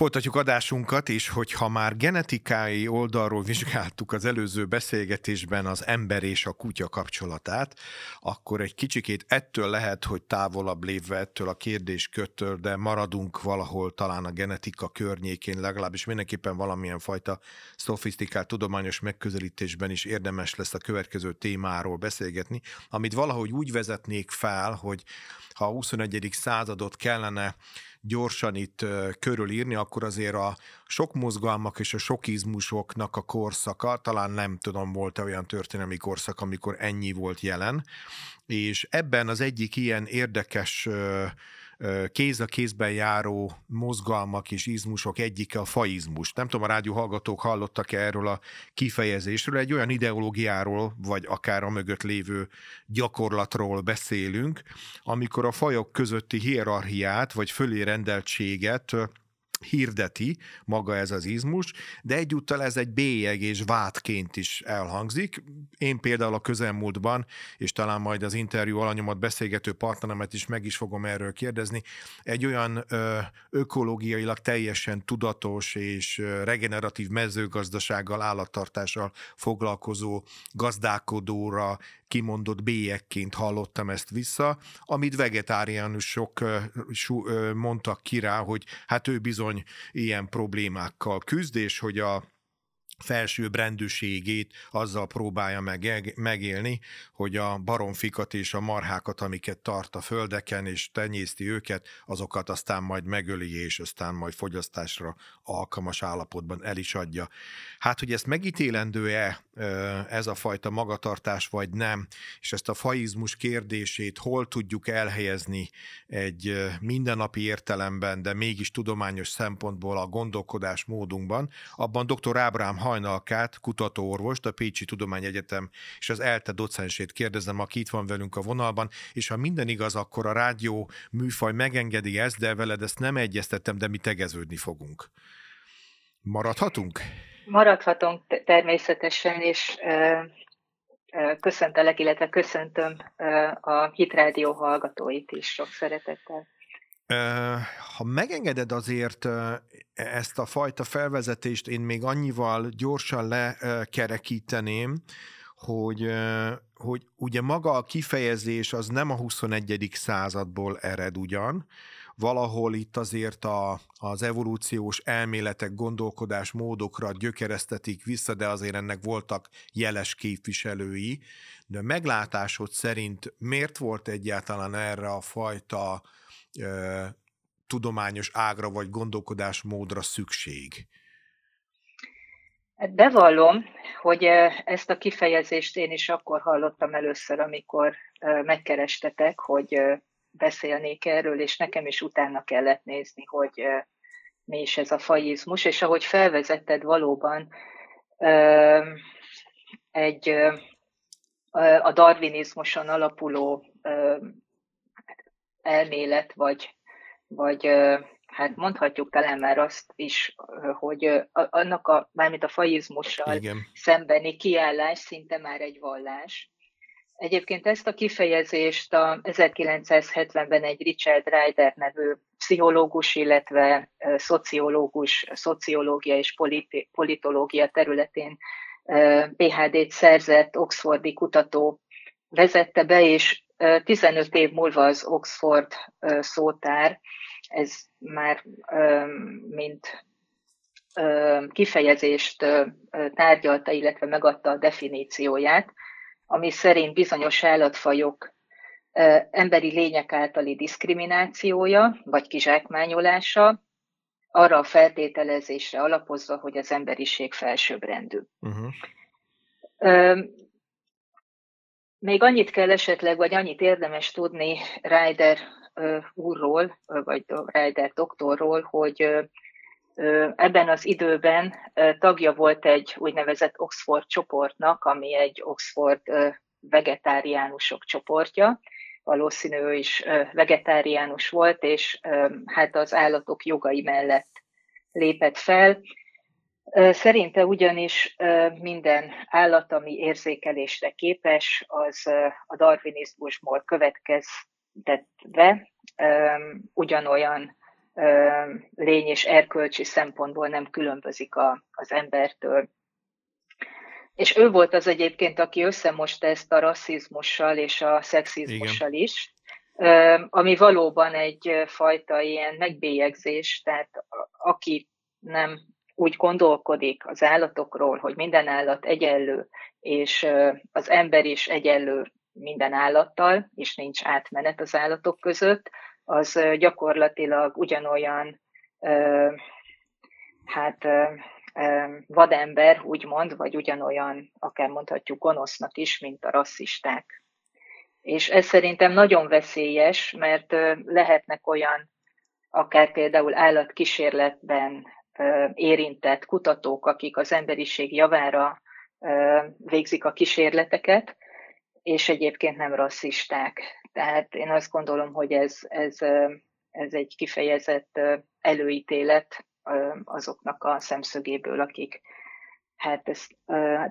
Folytatjuk adásunkat, és hogyha már genetikai oldalról vizsgáltuk az előző beszélgetésben az ember és a kutya kapcsolatát, akkor egy kicsikét ettől lehet, hogy távolabb lépve ettől a kérdésköttől, de maradunk valahol talán a genetika környékén, legalábbis mindenképpen valamilyen fajta szofisztikált tudományos megközelítésben is érdemes lesz a következő témáról beszélgetni, amit valahogy úgy vezetnék fel, hogy ha a 21. századot kellene gyorsan itt körülírni, akkor azért a sok mozgalmak és a sok izmusoknak a korszaka, talán nem tudom, volt -e olyan történelmi korszak, amikor ennyi volt jelen, és ebben az egyik ilyen érdekes kéz a kézben járó mozgalmak és izmusok egyike a faizmus. Nem tudom, a rádió hallgatók hallottak-e erről a kifejezésről, egy olyan ideológiáról, vagy akár a mögött lévő gyakorlatról beszélünk, amikor a fajok közötti hierarchiát, vagy fölé rendeltséget hirdeti maga ez az izmus, de egyúttal ez egy bélyeg és vádként is elhangzik. Én például a közelmúltban, és talán majd az interjú alanyomat beszélgető partneremet is meg is fogom erről kérdezni, egy olyan ö, ökológiailag teljesen tudatos és regeneratív mezőgazdasággal, állattartással foglalkozó gazdálkodóra kimondott bélyekként hallottam ezt vissza, amit vegetáriánusok mondtak ki rá, hogy hát ő bizony ilyen problémákkal küzd, és hogy a felső rendűségét azzal próbálja meg, megélni, hogy a baromfikat és a marhákat, amiket tart a földeken, és tenyészti őket, azokat aztán majd megöli, és aztán majd fogyasztásra alkalmas állapotban el is adja. Hát, hogy ezt megítélendő-e ez a fajta magatartás, vagy nem, és ezt a faizmus kérdését hol tudjuk elhelyezni egy mindennapi értelemben, de mégis tudományos szempontból a gondolkodás módunkban, abban dr. Ábrám Hajnalkát, kutatóorvost, a Pécsi Tudományegyetem és az ELTE docensét kérdezem, aki itt van velünk a vonalban, és ha minden igaz, akkor a rádió műfaj megengedi ezt, de veled ezt nem egyeztettem, de mi tegeződni fogunk. Maradhatunk? Maradhatunk természetesen, és köszöntelek, illetve köszöntöm a Hitrádió hallgatóit is sok szeretettel. Ha megengeded azért ezt a fajta felvezetést, én még annyival gyorsan lekerekíteném, hogy, hogy ugye maga a kifejezés az nem a 21. századból ered ugyan, valahol itt azért a, az evolúciós elméletek, gondolkodás módokra gyökeresztetik vissza, de azért ennek voltak jeles képviselői. De meglátásod szerint miért volt egyáltalán erre a fajta e, tudományos ágra vagy gondolkodásmódra szükség? Hát bevallom, hogy ezt a kifejezést én is akkor hallottam először, amikor megkerestetek, hogy beszélnék erről, és nekem is utána kellett nézni, hogy mi is ez a faizmus, és ahogy felvezetted valóban egy a darwinizmuson alapuló elmélet, vagy, vagy hát mondhatjuk talán már azt is, hogy annak a, mármint a faizmussal Igen. szembeni kiállás szinte már egy vallás, Egyébként ezt a kifejezést a 1970-ben egy Richard Ryder nevű pszichológus, illetve szociológus, szociológia és politológia területén PhD-t szerzett oxfordi kutató vezette be, és 15 év múlva az Oxford szótár, ez már mint kifejezést tárgyalta, illetve megadta a definícióját, ami szerint bizonyos állatfajok emberi lények általi diszkriminációja vagy kizsákmányolása arra a feltételezésre alapozva, hogy az emberiség felsőbbrendű. Uh-huh. Még annyit kell esetleg, vagy annyit érdemes tudni Ryder úrról, vagy Ryder doktorról, hogy Ebben az időben tagja volt egy úgynevezett Oxford csoportnak, ami egy Oxford vegetáriánusok csoportja. Valószínű ő is vegetáriánus volt, és hát az állatok jogai mellett lépett fel. Szerinte ugyanis minden állat, ami érzékelésre képes, az a darwinizmusból következtetve ugyanolyan lény és erkölcsi szempontból nem különbözik a, az embertől. És ő volt az egyébként, aki összemosta ezt a rasszizmussal és a szexizmussal Igen. is, ami valóban egyfajta ilyen megbélyegzés, tehát aki nem úgy gondolkodik az állatokról, hogy minden állat egyenlő, és az ember is egyenlő minden állattal, és nincs átmenet az állatok között, az gyakorlatilag ugyanolyan hát vadember, úgymond, vagy ugyanolyan, akár mondhatjuk gonosznak is, mint a rasszisták. És ez szerintem nagyon veszélyes, mert lehetnek olyan, akár például állatkísérletben érintett kutatók, akik az emberiség javára végzik a kísérleteket, és egyébként nem rasszisták. Tehát én azt gondolom, hogy ez, ez, ez egy kifejezett előítélet azoknak a szemszögéből, akik hát ezt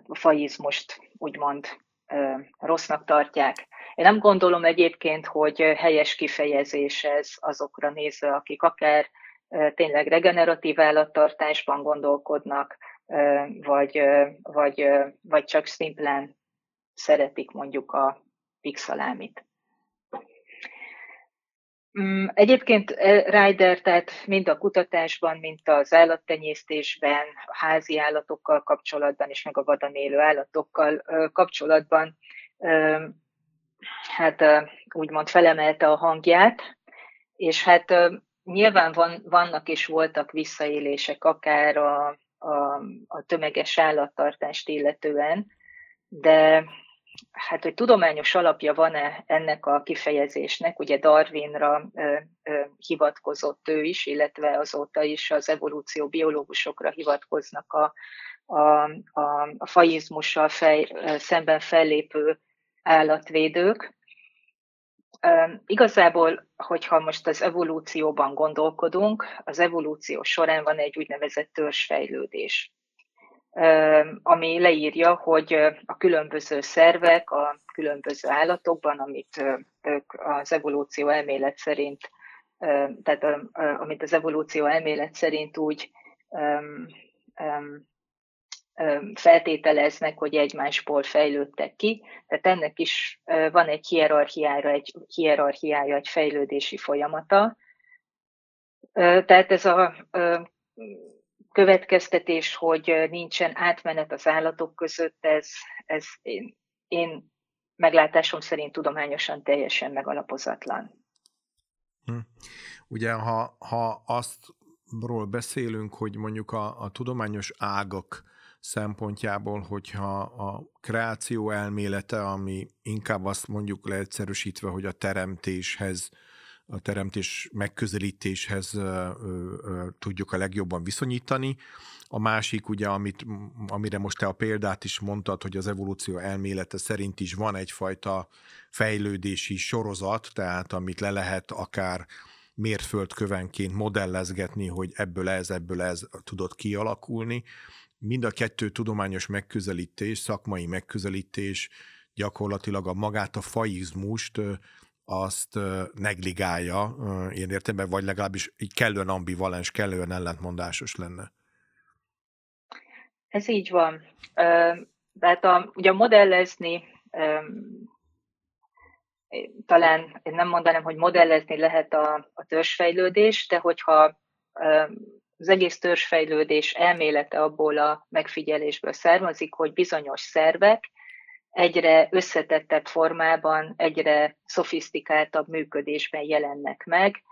a faizmust úgymond rossznak tartják. Én nem gondolom egyébként, hogy helyes kifejezés ez azokra nézve, akik akár tényleg regeneratív állattartásban gondolkodnak, vagy, vagy, vagy csak szimplán szeretik mondjuk a pixalámit. Mm, egyébként Ryder, tehát mind a kutatásban, mint az állattenyésztésben, házi állatokkal kapcsolatban, és meg a vadon élő állatokkal kapcsolatban, hát úgymond felemelte a hangját, és hát nyilván van, vannak és voltak visszaélések akár a, a, a tömeges állattartást illetően, de hát, hogy tudományos alapja van-e ennek a kifejezésnek, ugye Darwinra ö, ö, hivatkozott ő is, illetve azóta is az evolúció biológusokra hivatkoznak a, a, a, a faizmussal fej, szemben fellépő állatvédők. Igazából, hogyha most az evolúcióban gondolkodunk, az evolúció során van egy úgynevezett törzsfejlődés, ami leírja, hogy a különböző szervek a különböző állatokban, amit ők az evolúció elmélet szerint, tehát amit az evolúció elmélet szerint úgy feltételeznek, hogy egymásból fejlődtek ki. Tehát ennek is van egy hierarchiára, egy hierarchiája, egy fejlődési folyamata. Tehát ez a következtetés, hogy nincsen átmenet az állatok között, ez, ez én, én meglátásom szerint tudományosan teljesen megalapozatlan. Hm. Ugye, ha, ha aztról beszélünk, hogy mondjuk a, a tudományos ágak szempontjából, hogyha a kreáció elmélete, ami inkább azt mondjuk leegyszerűsítve, hogy a teremtéshez, a teremtés megközelítéshez ö, ö, tudjuk a legjobban viszonyítani. A másik, ugye, amit, amire most te a példát is mondtad, hogy az evolúció elmélete szerint is van egyfajta fejlődési sorozat, tehát amit le lehet akár mérföldkövenként modellezgetni, hogy ebből ez, ebből ez tudott kialakulni mind a kettő tudományos megközelítés, szakmai megközelítés gyakorlatilag a magát a faizmust azt negligálja, én értem, vagy legalábbis így kellően ambivalens, kellően ellentmondásos lenne. Ez így van. Tehát a, ugye modellezni, talán én nem mondanám, hogy modellezni lehet a, a törzsfejlődést, de hogyha az egész törzsfejlődés elmélete abból a megfigyelésből származik, hogy bizonyos szervek egyre összetettebb formában, egyre szofisztikáltabb működésben jelennek meg,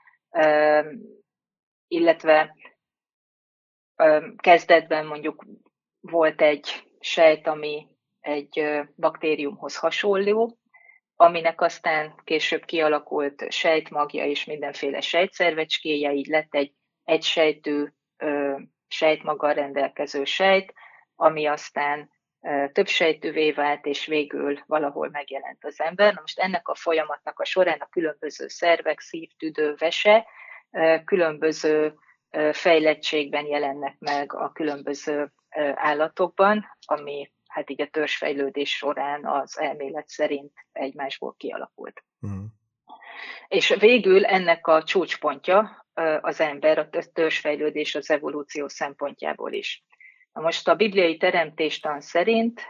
illetve kezdetben mondjuk volt egy sejt, ami egy baktériumhoz hasonló, aminek aztán később kialakult sejtmagja és mindenféle sejtszervecskéje, így lett egy egysejtű sejtmaggal rendelkező sejt, ami aztán több sejtűvé vált, és végül valahol megjelent az ember. Na most ennek a folyamatnak a során a különböző szervek, szívtüdő, vese különböző fejlettségben jelennek meg a különböző állatokban, ami hát így a törzsfejlődés során az elmélet szerint egymásból kialakult. Uh-huh. És végül ennek a csúcspontja az ember, a törzsfejlődés az evolúció szempontjából is. Most a bibliai teremtéstan szerint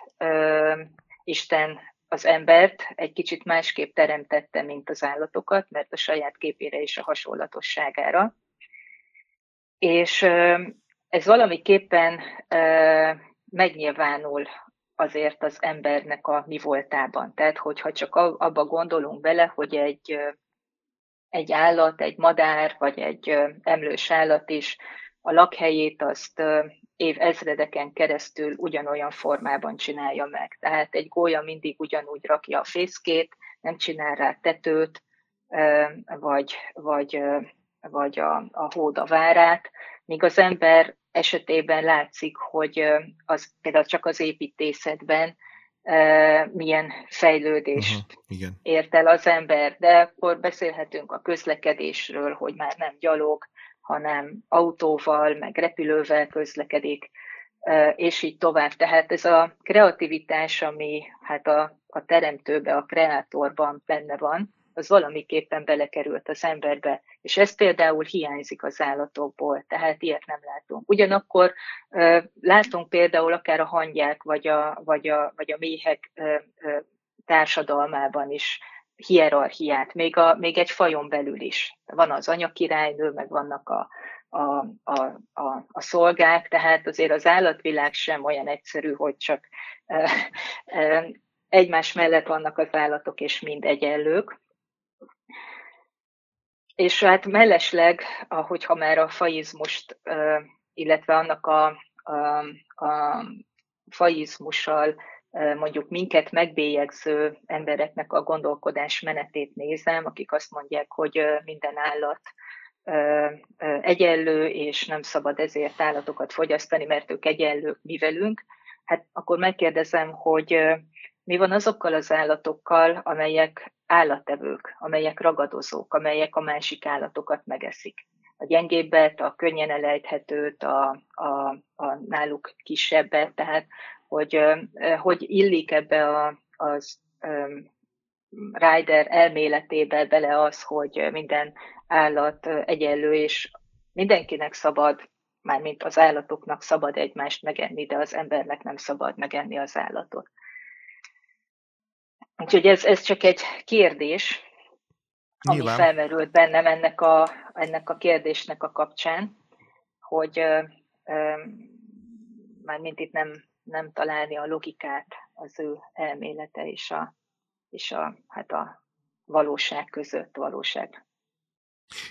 Isten az embert egy kicsit másképp teremtette, mint az állatokat, mert a saját képére és a hasonlatosságára. És ez valamiképpen megnyilvánul azért az embernek a mi voltában. Tehát, hogyha csak abba gondolunk bele, hogy egy, egy állat, egy madár, vagy egy emlős állat is a lakhelyét azt év ezredeken keresztül ugyanolyan formában csinálja meg. Tehát egy gólya mindig ugyanúgy rakja a fészkét, nem csinál rá tetőt, vagy, vagy, vagy a, a hóda várát, míg az ember esetében látszik, hogy az például csak az építészetben milyen fejlődést uh-huh, igen. ért el az ember, de akkor beszélhetünk a közlekedésről, hogy már nem gyalog, hanem autóval, meg repülővel közlekedik, és így tovább. Tehát ez a kreativitás, ami hát a, a teremtőbe, a kreátorban benne van, az valamiképpen belekerült az emberbe, és ez például hiányzik az állatokból, tehát ilyet nem látunk. Ugyanakkor látunk például akár a hangyák vagy a, vagy a, vagy a méhek társadalmában is hierarchiát, még, a, még egy fajon belül is. Van az anyakirálynő, meg vannak a, a, a, a, a szolgák, tehát azért az állatvilág sem olyan egyszerű, hogy csak e, e, egymás mellett vannak az állatok, és mind egyenlők. És hát mellesleg, ahogyha már a faizmust, illetve annak a, a, a faizmussal mondjuk minket megbélyegző embereknek a gondolkodás menetét nézem, akik azt mondják, hogy minden állat egyenlő, és nem szabad ezért állatokat fogyasztani, mert ők egyenlők mi velünk, hát akkor megkérdezem, hogy mi van azokkal az állatokkal, amelyek állattevők, amelyek ragadozók, amelyek a másik állatokat megeszik. A gyengébbet, a könnyen elejthetőt, a, a, a náluk kisebbet, tehát hogy hogy illik ebbe a, az Rider elméletébe bele az, hogy minden állat egyenlő, és mindenkinek szabad, mármint az állatoknak szabad egymást megenni, de az embernek nem szabad megenni az állatot. Úgyhogy ez, ez csak egy kérdés, ami Nyilván. felmerült bennem ennek a, ennek a kérdésnek a kapcsán, hogy mármint itt nem nem találni a logikát az ő elmélete és a, és a, hát a valóság között, valóság.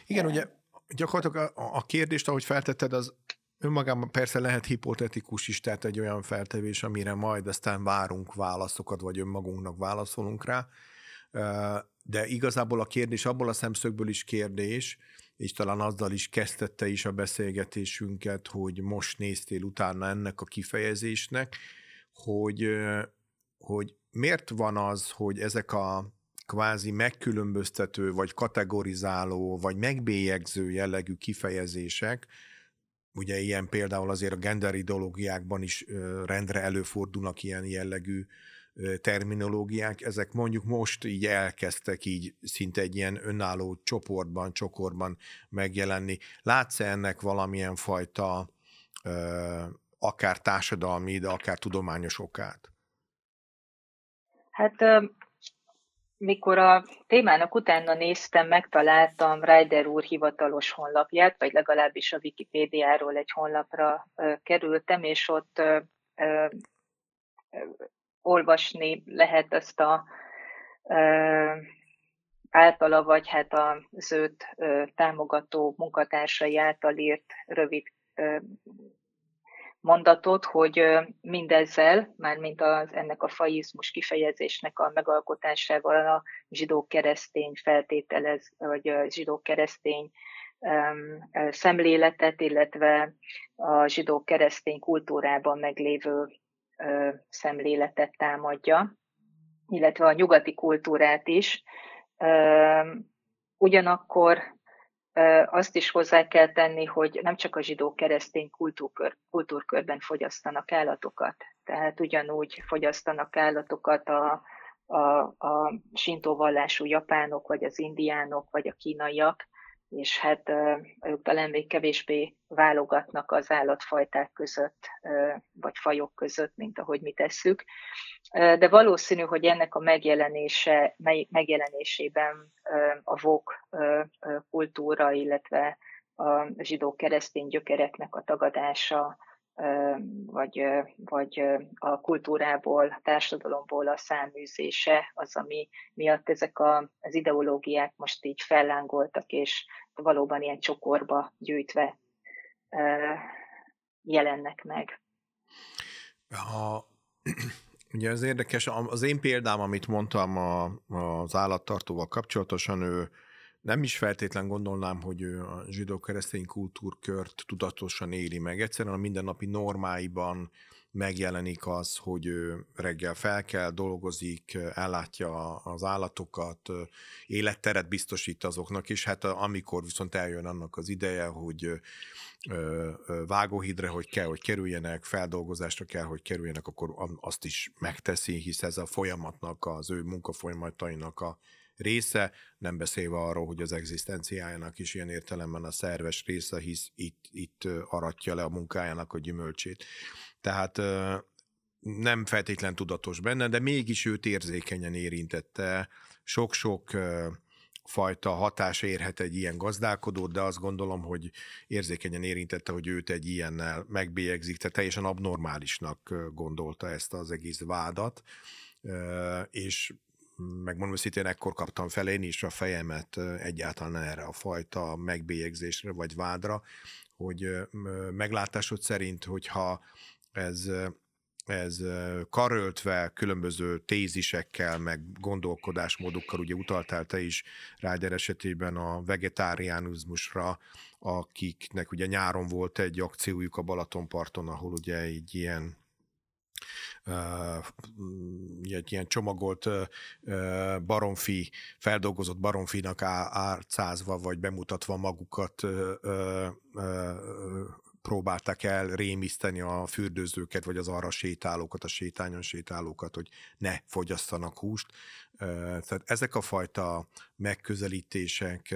Igen, ugye gyakorlatilag a, a kérdést, ahogy feltetted, az önmagában persze lehet hipotetikus is, tehát egy olyan feltevés, amire majd aztán várunk válaszokat, vagy önmagunknak válaszolunk rá, de igazából a kérdés abból a szemszögből is kérdés, és talán azzal is kezdette is a beszélgetésünket, hogy most néztél utána ennek a kifejezésnek, hogy, hogy miért van az, hogy ezek a kvázi megkülönböztető, vagy kategorizáló, vagy megbélyegző jellegű kifejezések, ugye ilyen például azért a gender ideológiákban is rendre előfordulnak ilyen jellegű terminológiák, ezek mondjuk most így elkezdtek így szinte egy ilyen önálló csoportban, csokorban megjelenni. Látsz ennek valamilyen fajta akár társadalmi, de akár tudományos okát? Hát mikor a témának utána néztem, megtaláltam Ryder úr hivatalos honlapját, vagy legalábbis a Wikipédiáról egy honlapra kerültem, és ott olvasni lehet ezt a általa, vagy hát az őt támogató munkatársai által írt rövid mondatot, hogy mindezzel, mármint az, ennek a faizmus kifejezésnek a megalkotásával a zsidó-keresztény feltételez, vagy a zsidó-keresztény szemléletet, illetve a zsidó-keresztény kultúrában meglévő szemléletet támadja, illetve a nyugati kultúrát is. Ugyanakkor azt is hozzá kell tenni, hogy nem csak a zsidó-keresztény kultúrkör, kultúrkörben fogyasztanak állatokat, tehát ugyanúgy fogyasztanak állatokat a, a, a sintóvallású japánok, vagy az indiánok, vagy a kínaiak, és hát ők talán még kevésbé válogatnak az állatfajták között, vagy fajok között, mint ahogy mi tesszük. De valószínű, hogy ennek a megjelenése, megjelenésében a vok kultúra, illetve a zsidó-keresztény gyökereknek a tagadása, vagy, vagy a kultúrából, a társadalomból a száműzése az, ami miatt ezek a, az ideológiák most így fellángoltak, és valóban ilyen csokorba gyűjtve jelennek meg. A, ugye ez érdekes, az én példám, amit mondtam a, az állattartóval kapcsolatosan, ő nem is feltétlen gondolnám, hogy a zsidó-keresztény kultúrkört tudatosan éli meg. Egyszerűen a mindennapi normáiban megjelenik az, hogy reggel fel kell, dolgozik, ellátja az állatokat, életteret biztosít azoknak, és hát amikor viszont eljön annak az ideje, hogy vágóhidre, hogy kell, hogy kerüljenek, feldolgozásra kell, hogy kerüljenek, akkor azt is megteszi, hisz ez a folyamatnak, az ő munkafolyamatainak a része, nem beszélve arról, hogy az egzisztenciájának is ilyen értelemben a szerves része, hisz itt, itt aratja le a munkájának a gyümölcsét. Tehát nem feltétlen tudatos benne, de mégis őt érzékenyen érintette. Sok-sok fajta hatás érhet egy ilyen gazdálkodót, de azt gondolom, hogy érzékenyen érintette, hogy őt egy ilyennel megbélyegzik, tehát teljesen abnormálisnak gondolta ezt az egész vádat, és megmondom őszintén, ekkor kaptam fel én is a fejemet egyáltalán erre a fajta megbélyegzésre vagy vádra, hogy meglátásod szerint, hogyha ez ez karöltve különböző tézisekkel, meg gondolkodásmódokkal, ugye utaltál te is Ráder esetében a vegetáriánizmusra, akiknek ugye nyáron volt egy akciójuk a Balatonparton, ahol ugye egy ilyen egy ilyen csomagolt baromfi, feldolgozott baromfinak árcázva, vagy bemutatva magukat próbálták el rémiszteni a fürdőzőket, vagy az arra sétálókat, a sétányon sétálókat, hogy ne fogyasszanak húst. Tehát ezek a fajta megközelítések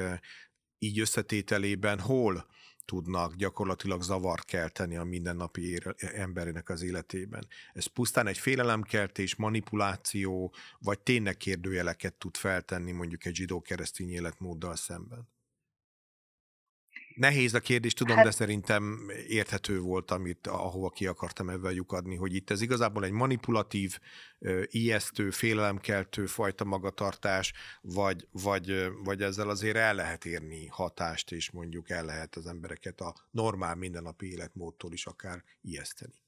így összetételében hol tudnak gyakorlatilag zavart kelteni a mindennapi emberének az életében. Ez pusztán egy félelemkeltés, manipuláció, vagy tényleg kérdőjeleket tud feltenni mondjuk egy zsidó-keresztény életmóddal szemben? Nehéz a kérdés, tudom, hát, de szerintem érthető volt, amit, ahova ki akartam ebben lyukadni, hogy itt ez igazából egy manipulatív, ijesztő, félelemkeltő fajta magatartás, vagy, vagy, vagy ezzel azért el lehet érni hatást, és mondjuk el lehet az embereket a normál mindennapi életmódtól is akár ijeszteni.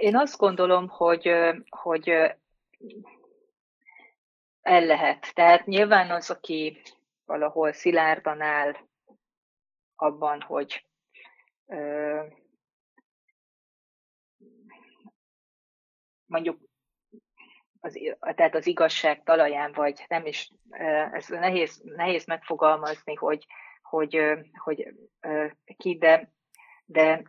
Én azt gondolom, hogy, hogy el lehet. Tehát nyilván az, aki valahol szilárdan áll abban, hogy ö, mondjuk az, tehát az igazság talaján vagy, nem is, ez nehéz, nehéz megfogalmazni, hogy, hogy, hogy ki, de, de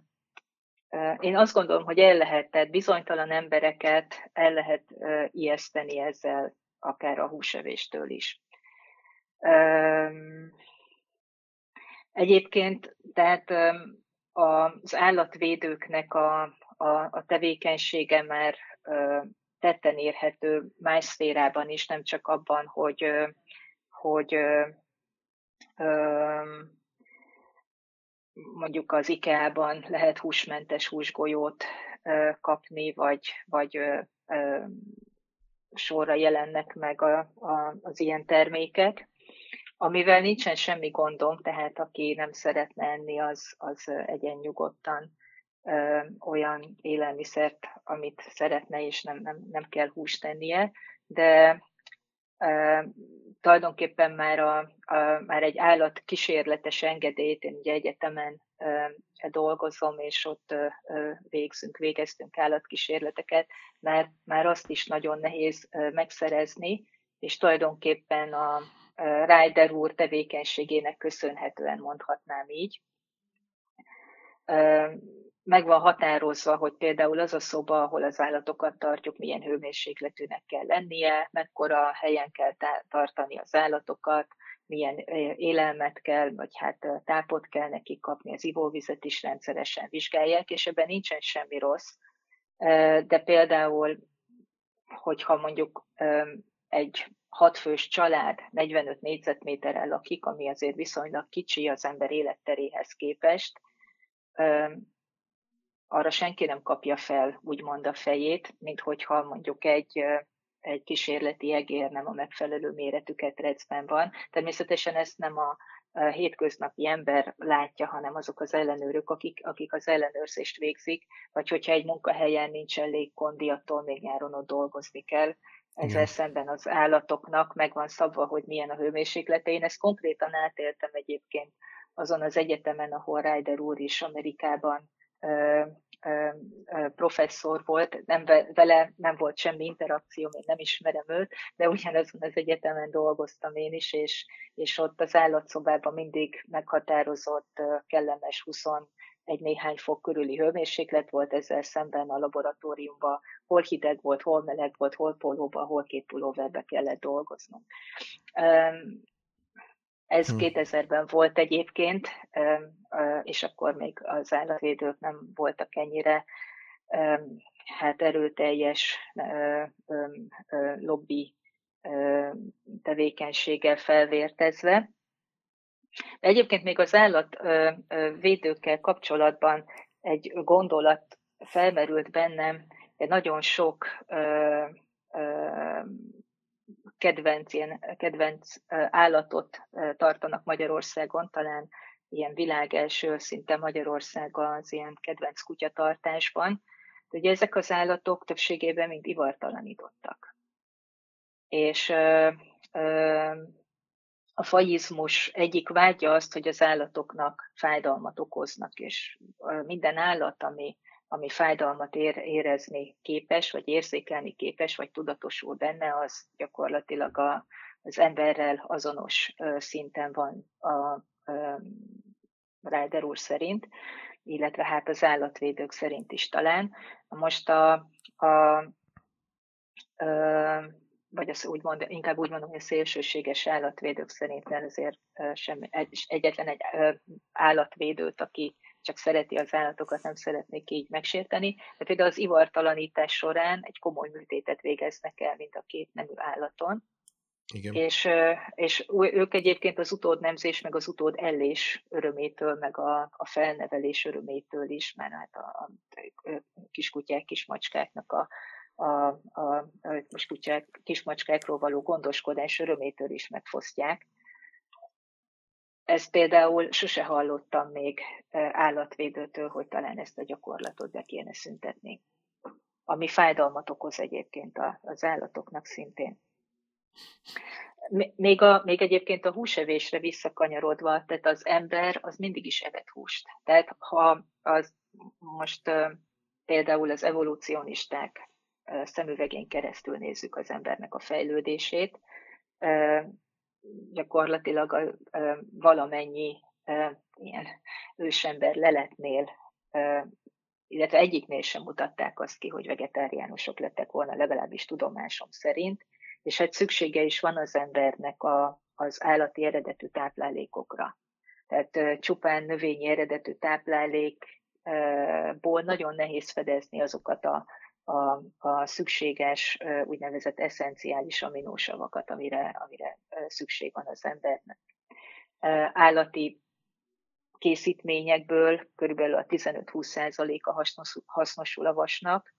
én azt gondolom, hogy el lehet, tehát bizonytalan embereket el lehet ijeszteni ezzel, akár a húsevéstől is. Egyébként, tehát az állatvédőknek a, a, a tevékenysége már tetten érhető más szférában is, nem csak abban, hogy, hogy mondjuk az IKEA-ban lehet húsmentes húsgolyót kapni, vagy, vagy sorra jelennek meg a, a, az ilyen termékek, amivel nincsen semmi gondom, tehát aki nem szeretne enni, az, az egyen nyugodtan ö, olyan élelmiszert, amit szeretne, és nem, nem, nem kell húst tennie, de ö, tulajdonképpen már, a, a, már egy állat kísérletes engedélyt, én ugye egyetemen ö, dolgozom, és ott ö, végzünk, végeztünk állatkísérleteket, mert már azt is nagyon nehéz ö, megszerezni, és tulajdonképpen a, Ryder úr tevékenységének köszönhetően mondhatnám így. Meg van határozva, hogy például az a szoba, ahol az állatokat tartjuk, milyen hőmérsékletűnek kell lennie, mekkora helyen kell tartani az állatokat, milyen élelmet kell, vagy hát tápot kell neki kapni, az ivóvizet is rendszeresen vizsgálják, és ebben nincsen semmi rossz. De például, hogyha mondjuk egy hatfős család 45 négyzetméterrel lakik, ami azért viszonylag kicsi az ember életteréhez képest, arra senki nem kapja fel úgymond a fejét, mint hogyha mondjuk egy, egy kísérleti egér nem a megfelelő méretű ketrecben van. Természetesen ezt nem a, hétköznapi ember látja, hanem azok az ellenőrök, akik, akik az ellenőrzést végzik, vagy hogyha egy munkahelyen nincs elég kondi, attól még nyáron ott dolgozni kell. Ezzel Igen. szemben az állatoknak meg van szabva, hogy milyen a hőmérséklete. Én ezt konkrétan átéltem egyébként azon az egyetemen, ahol Ryder úr is Amerikában professzor volt, nem, vele nem volt semmi interakció, én nem ismerem őt, de ugyanazon az egyetemen dolgoztam én is, és, és ott az állatszobában mindig meghatározott, kellemes 21 néhány fok körüli hőmérséklet volt, ezzel szemben a laboratóriumban hol hideg volt, hol meleg volt, hol pólóba, hol két pulóverbe kellett dolgoznom. Ez hmm. 2000-ben volt egyébként, és akkor még az állatvédők nem voltak ennyire hát erőteljes lobby tevékenységgel felvértezve. De egyébként még az állatvédőkkel kapcsolatban egy gondolat felmerült bennem, egy nagyon sok kedvenc, ilyen, kedvenc állatot tartanak Magyarországon, talán ilyen világ első szinte Magyarország az ilyen kedvenc kutyatartásban. De ugye ezek az állatok többségében mind ivartalanítottak. És ö, ö, a faizmus egyik vágya azt, hogy az állatoknak fájdalmat okoznak, és minden állat, ami ami fájdalmat ér, érezni képes, vagy érzékelni képes, vagy tudatosul benne, az gyakorlatilag a, az emberrel azonos szinten van a, a Ráder úr szerint, illetve hát az állatvédők szerint is talán. Most a, a, a vagy az úgy mond, inkább úgy mondom, hogy a szélsőséges állatvédők szerint, mert azért sem, egyetlen egy állatvédőt, aki csak szereti az állatokat, nem szeretnék így megsérteni. De például az ivartalanítás során egy komoly műtétet végeznek el mind a két nemű állaton. Igen. És, és ők egyébként az utódnemzés, meg az utód ellés örömétől, meg a, a felnevelés örömétől is, mert hát a, a kiskutyák, kismacskáknak a, a, a, a kiskutyák, kismacskákról való gondoskodás örömétől is megfosztják. Ezt például sose hallottam még állatvédőtől, hogy talán ezt a gyakorlatot be kéne szüntetni. Ami fájdalmat okoz egyébként az állatoknak szintén. Még, a, még egyébként a húsevésre visszakanyarodva, tehát az ember az mindig is evett húst. Tehát ha az most például az evolúcionisták szemüvegén keresztül nézzük az embernek a fejlődését, gyakorlatilag valamennyi ilyen ősember leletnél, illetve egyiknél sem mutatták azt ki, hogy vegetáriánusok lettek volna, legalábbis tudomásom szerint, és hát szüksége is van az embernek a, az állati eredetű táplálékokra. Tehát csupán növényi eredetű táplálékból nagyon nehéz fedezni azokat a a, a szükséges úgynevezett eszenciális aminósavakat, amire, amire szükség van az embernek. Állati készítményekből körülbelül a 15-20%-a hasznosul a vasnak,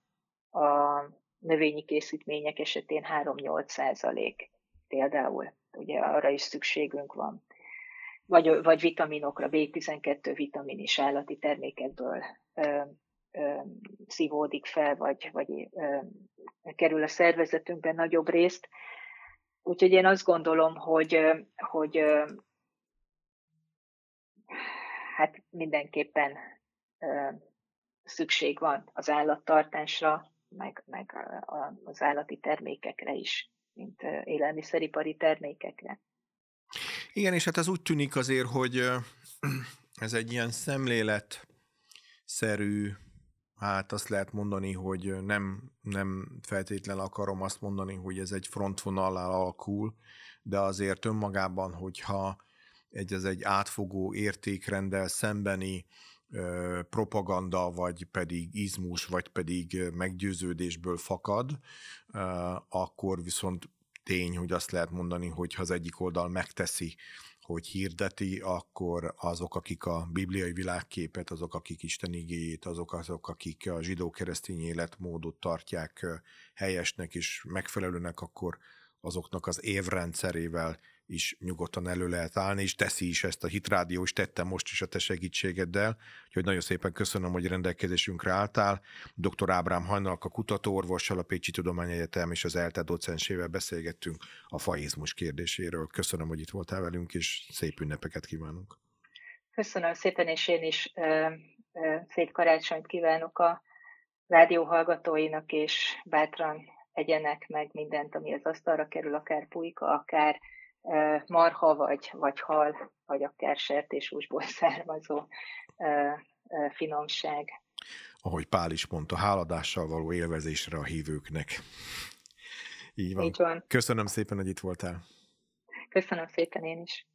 a növényi készítmények esetén 3-8% például. Ugye arra is szükségünk van. Vagy, vagy vitaminokra, B12 vitamin is állati termékekből szívódik fel, vagy, vagy kerül a szervezetünkben nagyobb részt. Úgyhogy én azt gondolom, hogy, hogy hát mindenképpen szükség van az állattartásra, meg, meg az állati termékekre is, mint élelmiszeripari termékekre. Igen, és hát ez úgy tűnik azért, hogy ez egy ilyen szemléletszerű hát azt lehet mondani, hogy nem, nem feltétlen akarom azt mondani, hogy ez egy frontvonallal alakul, de azért önmagában, hogyha egy, ez egy átfogó értékrendel szembeni ö, propaganda, vagy pedig izmus, vagy pedig meggyőződésből fakad, ö, akkor viszont tény, hogy azt lehet mondani, hogy ha az egyik oldal megteszi, hogy hirdeti, akkor azok, akik a bibliai világképet, azok, akik Isten igéjét, azok, azok, akik a zsidó-keresztény életmódot tartják helyesnek és megfelelőnek, akkor azoknak az évrendszerével is nyugodtan elő lehet állni, és teszi is ezt a Hitrádió, és tettem most is a te segítségeddel, úgyhogy nagyon szépen köszönöm, hogy rendelkezésünkre álltál. Dr. Ábrám Hajnalka kutatóorvossal, a Pécsi Tudományegyetem és az ELTE docensével beszélgettünk a faizmus kérdéséről. Köszönöm, hogy itt voltál velünk, és szép ünnepeket kívánunk. Köszönöm szépen, és én is ö, ö, szép karácsonyt kívánok a rádió hallgatóinak, és bátran egyenek meg mindent, ami az asztalra kerül, akár pulyka, akár marha, vagy, vagy hal, vagy akár sertéshúsból származó finomság. Ahogy Pál is mondta, háladással való élvezésre a hívőknek. Így van. Így van. Köszönöm szépen, hogy itt voltál. Köszönöm szépen én is.